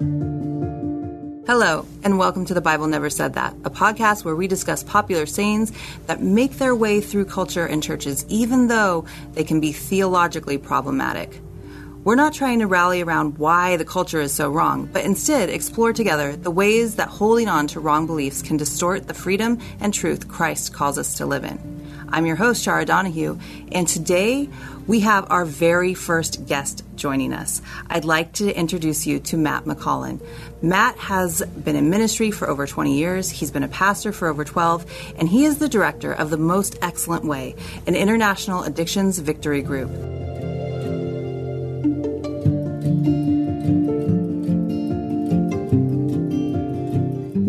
Hello, and welcome to The Bible Never Said That, a podcast where we discuss popular sayings that make their way through culture and churches, even though they can be theologically problematic. We're not trying to rally around why the culture is so wrong, but instead explore together the ways that holding on to wrong beliefs can distort the freedom and truth Christ calls us to live in. I'm your host, Chara Donahue, and today we have our very first guest joining us. I'd like to introduce you to Matt MacCollin. Matt has been in ministry for over 20 years, he's been a pastor for over 12, and he is the director of The Most Excellent Way, an international addictions victory group.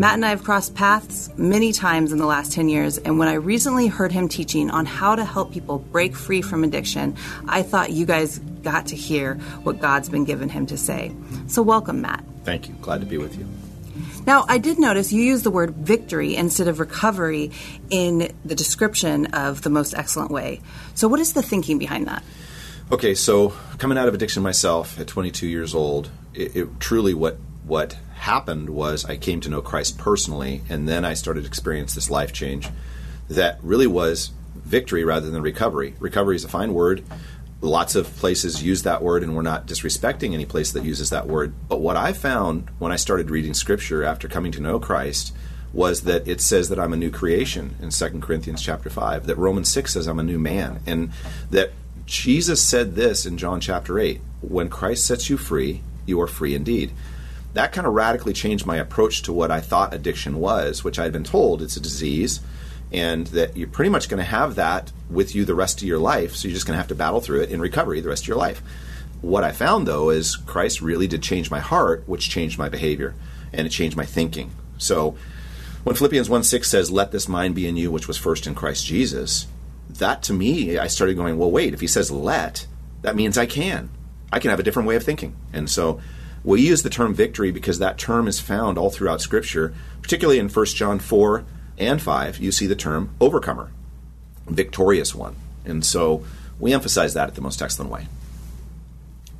Matt and I have crossed paths many times in the last 10 years, and when I recently heard him teaching on how to help people break free from addiction, I thought you guys got to hear what God's been given him to say. So, welcome, Matt. Thank you. Glad to be with you. Now, I did notice you use the word victory instead of recovery in the description of the most excellent way. So, what is the thinking behind that? Okay, so coming out of addiction myself at 22 years old, it, it truly what what happened was I came to know Christ personally, and then I started to experience this life change that really was victory rather than recovery. Recovery is a fine word. Lots of places use that word, and we're not disrespecting any place that uses that word. But what I found when I started reading Scripture after coming to know Christ was that it says that I'm a new creation in 2 Corinthians chapter 5, that Romans 6 says I'm a new man, and that Jesus said this in John chapter 8 when Christ sets you free, you are free indeed that kind of radically changed my approach to what I thought addiction was, which I had been told it's a disease and that you're pretty much going to have that with you the rest of your life. So you're just going to have to battle through it in recovery the rest of your life. What I found though is Christ really did change my heart, which changed my behavior and it changed my thinking. So when Philippians 1 6 says, Let this mind be in you, which was first in Christ Jesus, that to me, I started going, Well, wait, if he says let, that means I can. I can have a different way of thinking. And so we use the term victory because that term is found all throughout Scripture, particularly in 1 John 4 and 5. You see the term overcomer, victorious one. And so we emphasize that at the most excellent way.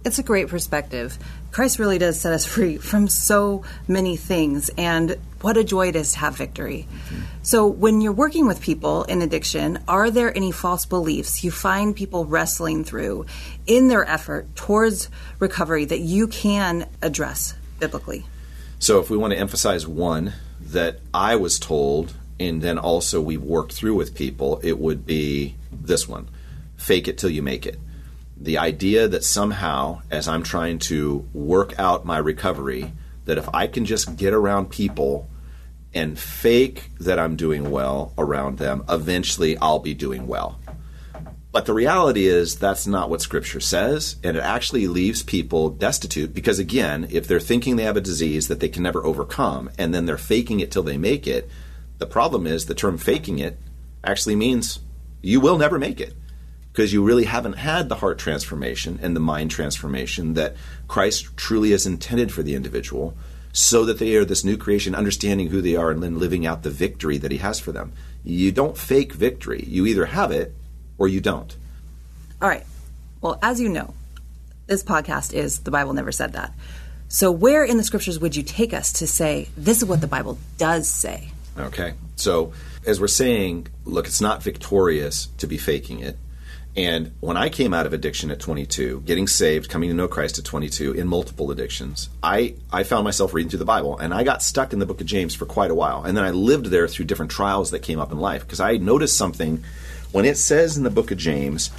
It's a great perspective. Christ really does set us free from so many things, and what a joy it is to have victory. Mm-hmm. So, when you're working with people in addiction, are there any false beliefs you find people wrestling through in their effort towards recovery that you can address biblically? So, if we want to emphasize one that I was told, and then also we've worked through with people, it would be this one fake it till you make it the idea that somehow, as I'm trying to work out my recovery, that if I can just get around people and fake that I'm doing well around them, eventually I'll be doing well. But the reality is that's not what Scripture says, and it actually leaves people destitute because, again, if they're thinking they have a disease that they can never overcome and then they're faking it till they make it, the problem is the term faking it actually means you will never make it because you really haven't had the heart transformation and the mind transformation that Christ truly has intended for the individual so that they are this new creation, understanding who they are and then living out the victory that He has for them. You don't fake victory. You either have it or you don't. All right. Well, as you know, this podcast is The Bible Never Said That. So, where in the scriptures would you take us to say, this is what the Bible does say? Okay. So, as we're saying, look, it's not victorious to be faking it. And when I came out of addiction at 22, getting saved, coming to know Christ at 22 in multiple addictions, I, I found myself reading through the Bible and I got stuck in the book of James for quite a while. And then I lived there through different trials that came up in life because I noticed something when it says in the book of James,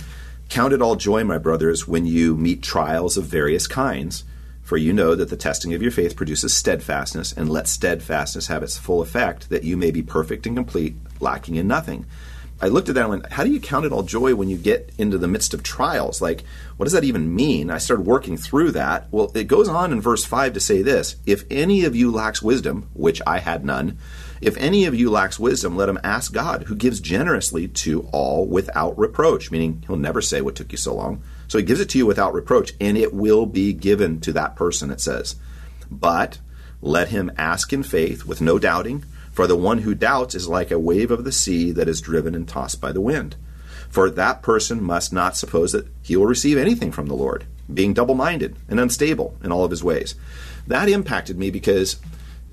Count it all joy, my brothers, when you meet trials of various kinds. For you know that the testing of your faith produces steadfastness, and let steadfastness have its full effect, that you may be perfect and complete, lacking in nothing. I looked at that and went, how do you count it all joy when you get into the midst of trials? Like, what does that even mean? I started working through that. Well, it goes on in verse 5 to say this If any of you lacks wisdom, which I had none, if any of you lacks wisdom, let him ask God, who gives generously to all without reproach, meaning he'll never say what took you so long. So he gives it to you without reproach, and it will be given to that person, it says. But let him ask in faith with no doubting. For the one who doubts is like a wave of the sea that is driven and tossed by the wind. For that person must not suppose that he will receive anything from the Lord. being double minded and unstable in all of his ways. That impacted me because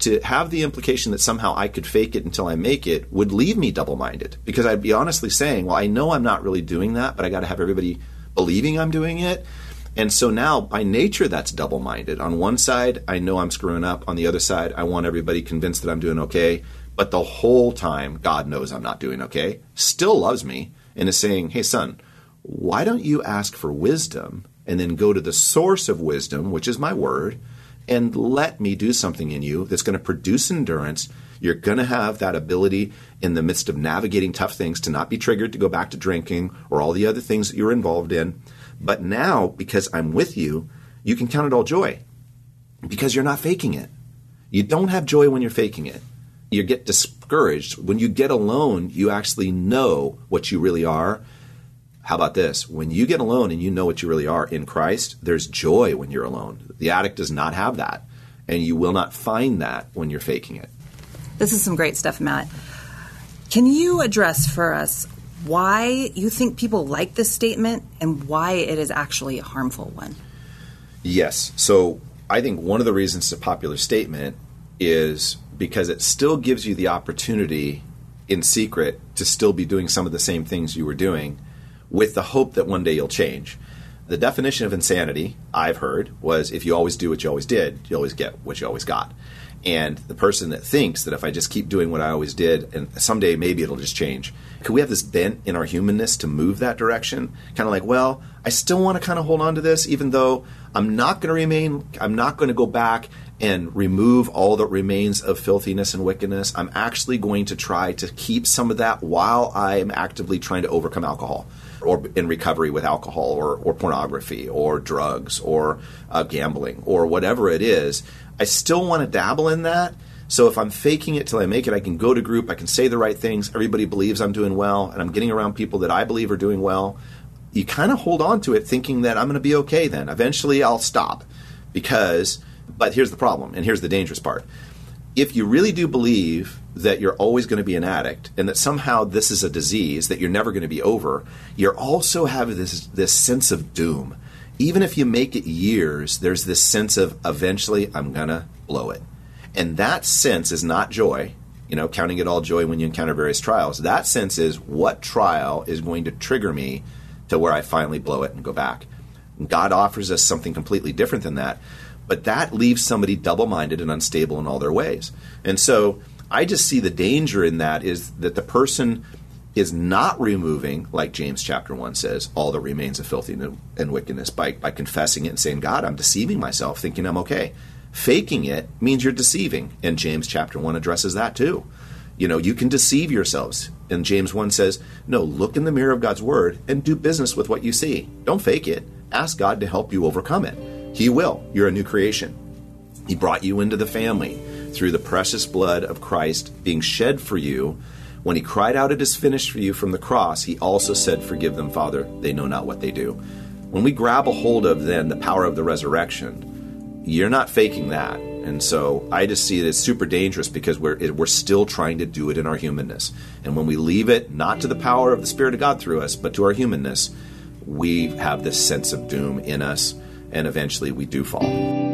to have the implication that somehow I could fake it until I make it would leave me double minded because I'd be honestly saying, well, I know I'm not really doing that, but I got to have everybody believing I'm doing it. And so now, by nature, that's double minded. On one side, I know I'm screwing up. On the other side, I want everybody convinced that I'm doing okay. But the whole time, God knows I'm not doing okay, still loves me, and is saying, hey, son, why don't you ask for wisdom and then go to the source of wisdom, which is my word, and let me do something in you that's going to produce endurance. You're going to have that ability in the midst of navigating tough things to not be triggered to go back to drinking or all the other things that you're involved in. But now, because I'm with you, you can count it all joy because you're not faking it. You don't have joy when you're faking it. You get discouraged. When you get alone, you actually know what you really are. How about this? When you get alone and you know what you really are in Christ, there's joy when you're alone. The addict does not have that. And you will not find that when you're faking it. This is some great stuff, Matt. Can you address for us why you think people like this statement and why it is actually a harmful one? Yes. So I think one of the reasons it's a popular statement is because it still gives you the opportunity in secret to still be doing some of the same things you were doing with the hope that one day you'll change. The definition of insanity, I've heard, was if you always do what you always did, you always get what you always got. And the person that thinks that if I just keep doing what I always did, and someday maybe it'll just change. Could we have this bent in our humanness to move that direction? Kind of like, well, I still want to kind of hold on to this, even though I'm not going to remain, I'm not going to go back and remove all that remains of filthiness and wickedness. I'm actually going to try to keep some of that while I'm actively trying to overcome alcohol or in recovery with alcohol or, or pornography or drugs or uh, gambling or whatever it is. I still want to dabble in that. So if I'm faking it till I make it, I can go to group, I can say the right things, everybody believes I'm doing well, and I'm getting around people that I believe are doing well. You kind of hold on to it thinking that I'm going to be okay then. Eventually I'll stop because, but here's the problem, and here's the dangerous part. If you really do believe that you're always going to be an addict and that somehow this is a disease that you're never going to be over, you're also having this, this sense of doom even if you make it years, there's this sense of eventually I'm going to blow it. And that sense is not joy, you know, counting it all joy when you encounter various trials. That sense is what trial is going to trigger me to where I finally blow it and go back. God offers us something completely different than that, but that leaves somebody double minded and unstable in all their ways. And so I just see the danger in that is that the person is not removing, like James chapter 1 says, all the remains of filthiness and wickedness by, by confessing it and saying, God, I'm deceiving myself, thinking I'm okay. Faking it means you're deceiving. And James chapter 1 addresses that too. You know, you can deceive yourselves. And James 1 says, No, look in the mirror of God's word and do business with what you see. Don't fake it. Ask God to help you overcome it. He will. You're a new creation. He brought you into the family through the precious blood of Christ being shed for you when he cried out, It is finished for you from the cross, he also said, Forgive them, Father, they know not what they do. When we grab a hold of then the power of the resurrection, you're not faking that. And so I just see it as super dangerous because we're, it, we're still trying to do it in our humanness. And when we leave it not to the power of the Spirit of God through us, but to our humanness, we have this sense of doom in us, and eventually we do fall.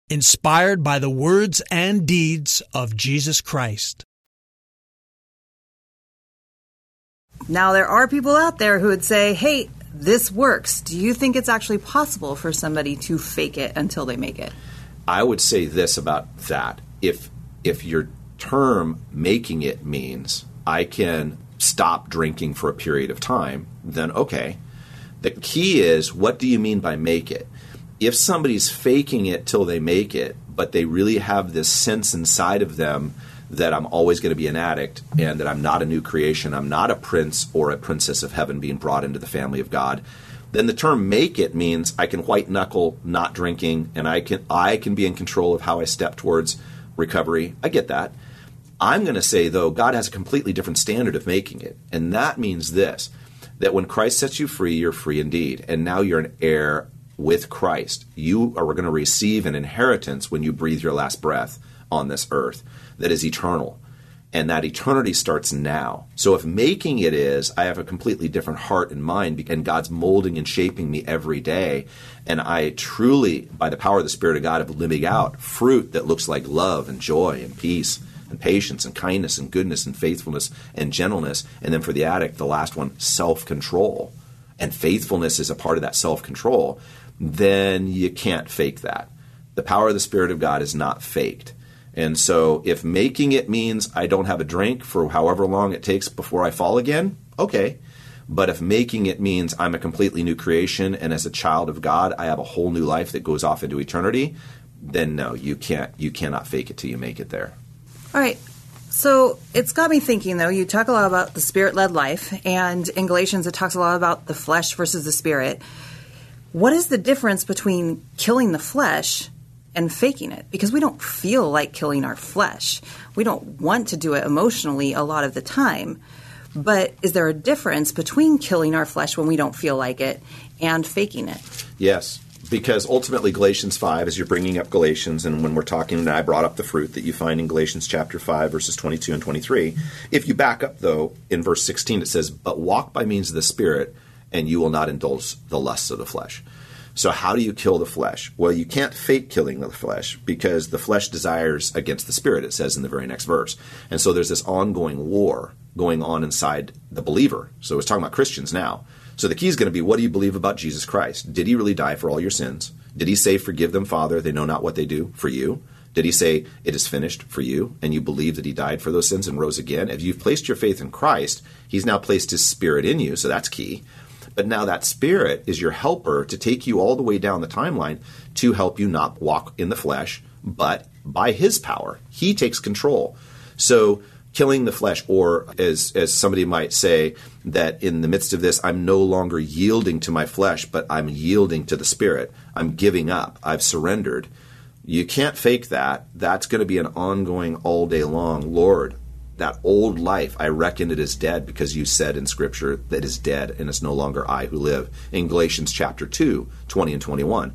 inspired by the words and deeds of Jesus Christ. Now, there are people out there who would say, hey, this works. Do you think it's actually possible for somebody to fake it until they make it? I would say this about that. If if your term making it means I can stop drinking for a period of time, then okay. The key is what do you mean by make it? If somebody's faking it till they make it, but they really have this sense inside of them that I'm always going to be an addict and that I'm not a new creation, I'm not a prince or a princess of heaven being brought into the family of God, then the term make it means I can white knuckle not drinking and I can I can be in control of how I step towards recovery. I get that. I'm going to say though God has a completely different standard of making it. And that means this that when Christ sets you free, you're free indeed. And now you're an heir with Christ. You are going to receive an inheritance when you breathe your last breath on this earth that is eternal. And that eternity starts now. So if making it is, I have a completely different heart and mind, and God's molding and shaping me every day. And I truly, by the power of the Spirit of God, am living out fruit that looks like love and joy and peace and patience and kindness and goodness and faithfulness and gentleness. And then for the addict, the last one, self control. And faithfulness is a part of that self control. Then you can't fake that. The power of the Spirit of God is not faked. And so if making it means I don't have a drink for however long it takes before I fall again, okay. But if making it means I'm a completely new creation and as a child of God, I have a whole new life that goes off into eternity, then no, you can't you cannot fake it till you make it there. All right. So it's got me thinking, though. You talk a lot about the spirit led life, and in Galatians, it talks a lot about the flesh versus the spirit. What is the difference between killing the flesh and faking it because we don't feel like killing our flesh. We don't want to do it emotionally a lot of the time. But is there a difference between killing our flesh when we don't feel like it and faking it? Yes, because ultimately Galatians 5 as you're bringing up Galatians and when we're talking and I brought up the fruit that you find in Galatians chapter 5 verses 22 and 23 if you back up though in verse 16 it says but walk by means of the spirit and you will not indulge the lusts of the flesh so, how do you kill the flesh? Well, you can't fake killing the flesh because the flesh desires against the spirit, it says in the very next verse. And so there's this ongoing war going on inside the believer. So, it's talking about Christians now. So, the key is going to be what do you believe about Jesus Christ? Did he really die for all your sins? Did he say, Forgive them, Father, they know not what they do for you? Did he say, It is finished for you, and you believe that he died for those sins and rose again? If you've placed your faith in Christ, he's now placed his spirit in you, so that's key. But now that spirit is your helper to take you all the way down the timeline to help you not walk in the flesh, but by his power. He takes control. So killing the flesh, or as as somebody might say, that in the midst of this, I'm no longer yielding to my flesh, but I'm yielding to the spirit. I'm giving up. I've surrendered. You can't fake that. That's going to be an ongoing all day long. Lord, that old life, I reckon it is dead because you said in Scripture that is dead and it's no longer I who live. In Galatians chapter 2, 20 and 21,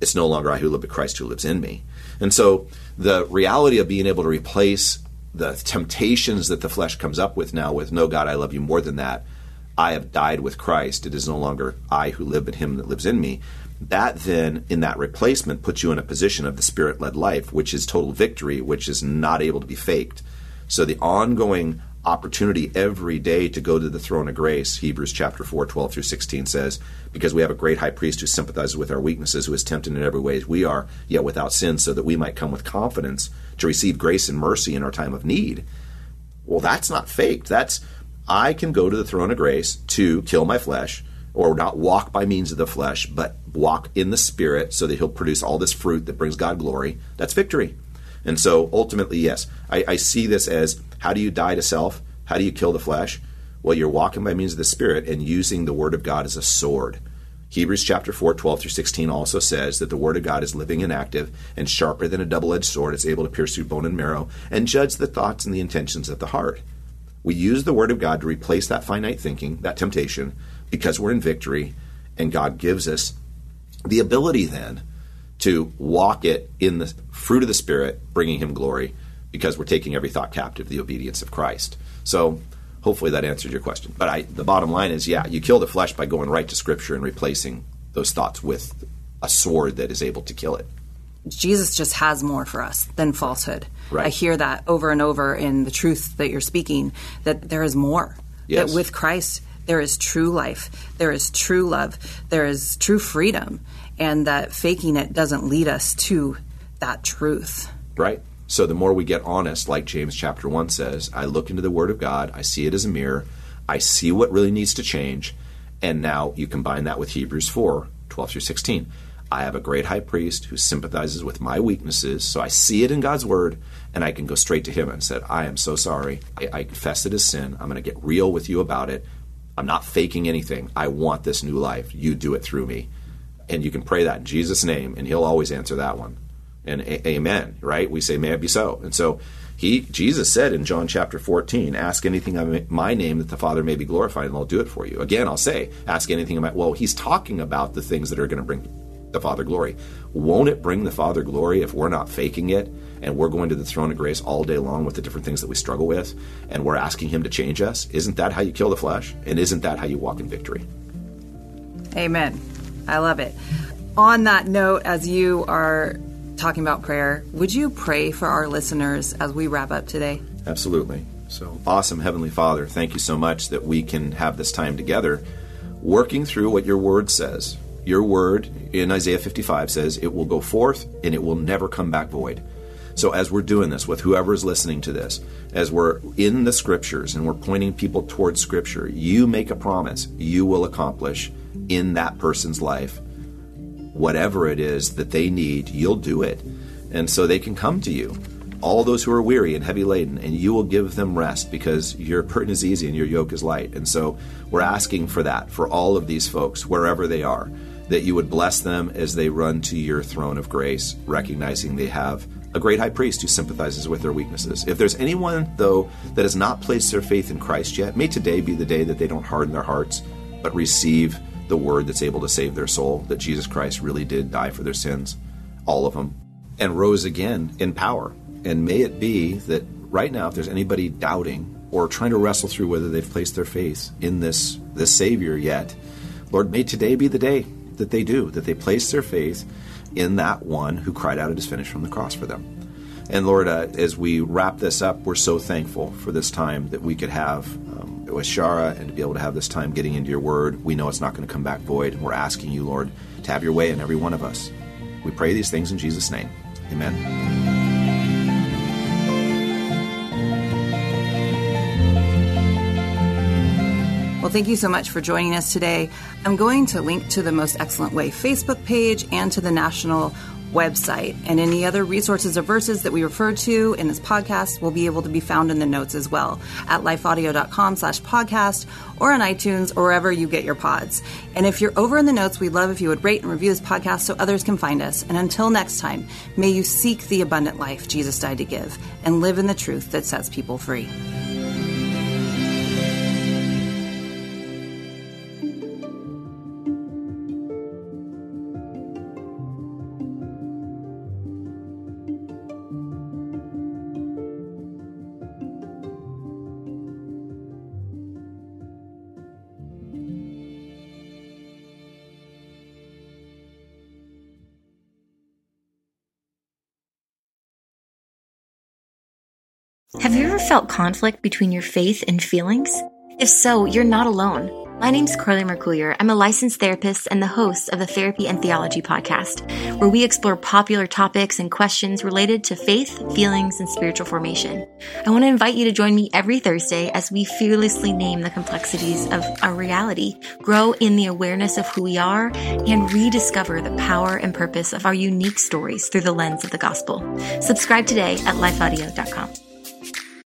it's no longer I who live, but Christ who lives in me. And so the reality of being able to replace the temptations that the flesh comes up with now with, no, God, I love you more than that. I have died with Christ. It is no longer I who live, but Him that lives in me. That then, in that replacement, puts you in a position of the Spirit led life, which is total victory, which is not able to be faked. So the ongoing opportunity every day to go to the throne of grace, Hebrews chapter 4, 12 through 16 says, because we have a great high priest who sympathizes with our weaknesses, who is tempted in every way as we are, yet without sin, so that we might come with confidence to receive grace and mercy in our time of need. Well, that's not faked. That's, I can go to the throne of grace to kill my flesh, or not walk by means of the flesh, but walk in the spirit so that he'll produce all this fruit that brings God glory. That's victory. And so ultimately, yes, I, I see this as how do you die to self? How do you kill the flesh? Well, you're walking by means of the Spirit and using the Word of God as a sword. Hebrews chapter 4, 12 through 16 also says that the Word of God is living and active and sharper than a double edged sword. It's able to pierce through bone and marrow and judge the thoughts and the intentions of the heart. We use the Word of God to replace that finite thinking, that temptation, because we're in victory, and God gives us the ability then to walk it in the fruit of the Spirit, bringing Him glory, because we're taking every thought captive, the obedience of Christ. So hopefully that answered your question. But I, the bottom line is, yeah, you kill the flesh by going right to Scripture and replacing those thoughts with a sword that is able to kill it. Jesus just has more for us than falsehood. Right. I hear that over and over in the truth that you're speaking, that there is more. Yes. That with Christ, there is true life, there is true love, there is true freedom, and that faking it doesn't lead us to that truth. Right. So the more we get honest, like James chapter 1 says, I look into the Word of God, I see it as a mirror, I see what really needs to change, and now you combine that with Hebrews 4 12 through 16. I have a great high priest who sympathizes with my weaknesses, so I see it in God's Word, and I can go straight to Him and said, I am so sorry. I, I confess it as sin. I'm going to get real with you about it. I'm not faking anything. I want this new life. You do it through me. And you can pray that in Jesus' name, and He'll always answer that one. And a- amen, right? We say, may it be so. And so he, Jesus said in John chapter 14, ask anything in my name that the Father may be glorified, and I'll do it for you. Again, I'll say, ask anything about, well, he's talking about the things that are going to bring the Father glory. Won't it bring the Father glory if we're not faking it and we're going to the throne of grace all day long with the different things that we struggle with and we're asking Him to change us? Isn't that how you kill the flesh? And isn't that how you walk in victory? Amen. I love it. On that note, as you are talking about prayer, would you pray for our listeners as we wrap up today? Absolutely. So, awesome, Heavenly Father, thank you so much that we can have this time together working through what your word says. Your word in Isaiah 55 says, It will go forth and it will never come back void. So, as we're doing this with whoever is listening to this, as we're in the scriptures and we're pointing people towards scripture, you make a promise you will accomplish in that person's life whatever it is that they need, you'll do it. And so they can come to you, all those who are weary and heavy laden, and you will give them rest because your burden is easy and your yoke is light. And so we're asking for that for all of these folks, wherever they are, that you would bless them as they run to your throne of grace, recognizing they have a great high priest who sympathizes with their weaknesses. If there's anyone, though, that has not placed their faith in Christ yet, may today be the day that they don't harden their hearts, but receive the word that's able to save their soul, that Jesus Christ really did die for their sins, all of them, and rose again in power. And may it be that right now, if there's anybody doubting or trying to wrestle through whether they've placed their faith in this, this Savior yet, Lord, may today be the day that they do, that they place their faith in that one who cried out, It is finished from the cross for them. And Lord, uh, as we wrap this up, we're so thankful for this time that we could have um, with Chara and to be able to have this time getting into your word. We know it's not going to come back void. We're asking you, Lord, to have your way in every one of us. We pray these things in Jesus' name. Amen. Well, thank you so much for joining us today. I'm going to link to the Most Excellent Way Facebook page and to the national website. And any other resources or verses that we refer to in this podcast will be able to be found in the notes as well at lifeaudio.com slash podcast or on iTunes or wherever you get your pods. And if you're over in the notes, we'd love if you would rate and review this podcast so others can find us. And until next time, may you seek the abundant life Jesus died to give and live in the truth that sets people free. Have you ever felt conflict between your faith and feelings? If so, you're not alone. My name's Carly Mercoulier. I'm a licensed therapist and the host of the Therapy and Theology podcast, where we explore popular topics and questions related to faith, feelings, and spiritual formation. I want to invite you to join me every Thursday as we fearlessly name the complexities of our reality, grow in the awareness of who we are, and rediscover the power and purpose of our unique stories through the lens of the gospel. Subscribe today at lifeaudio.com.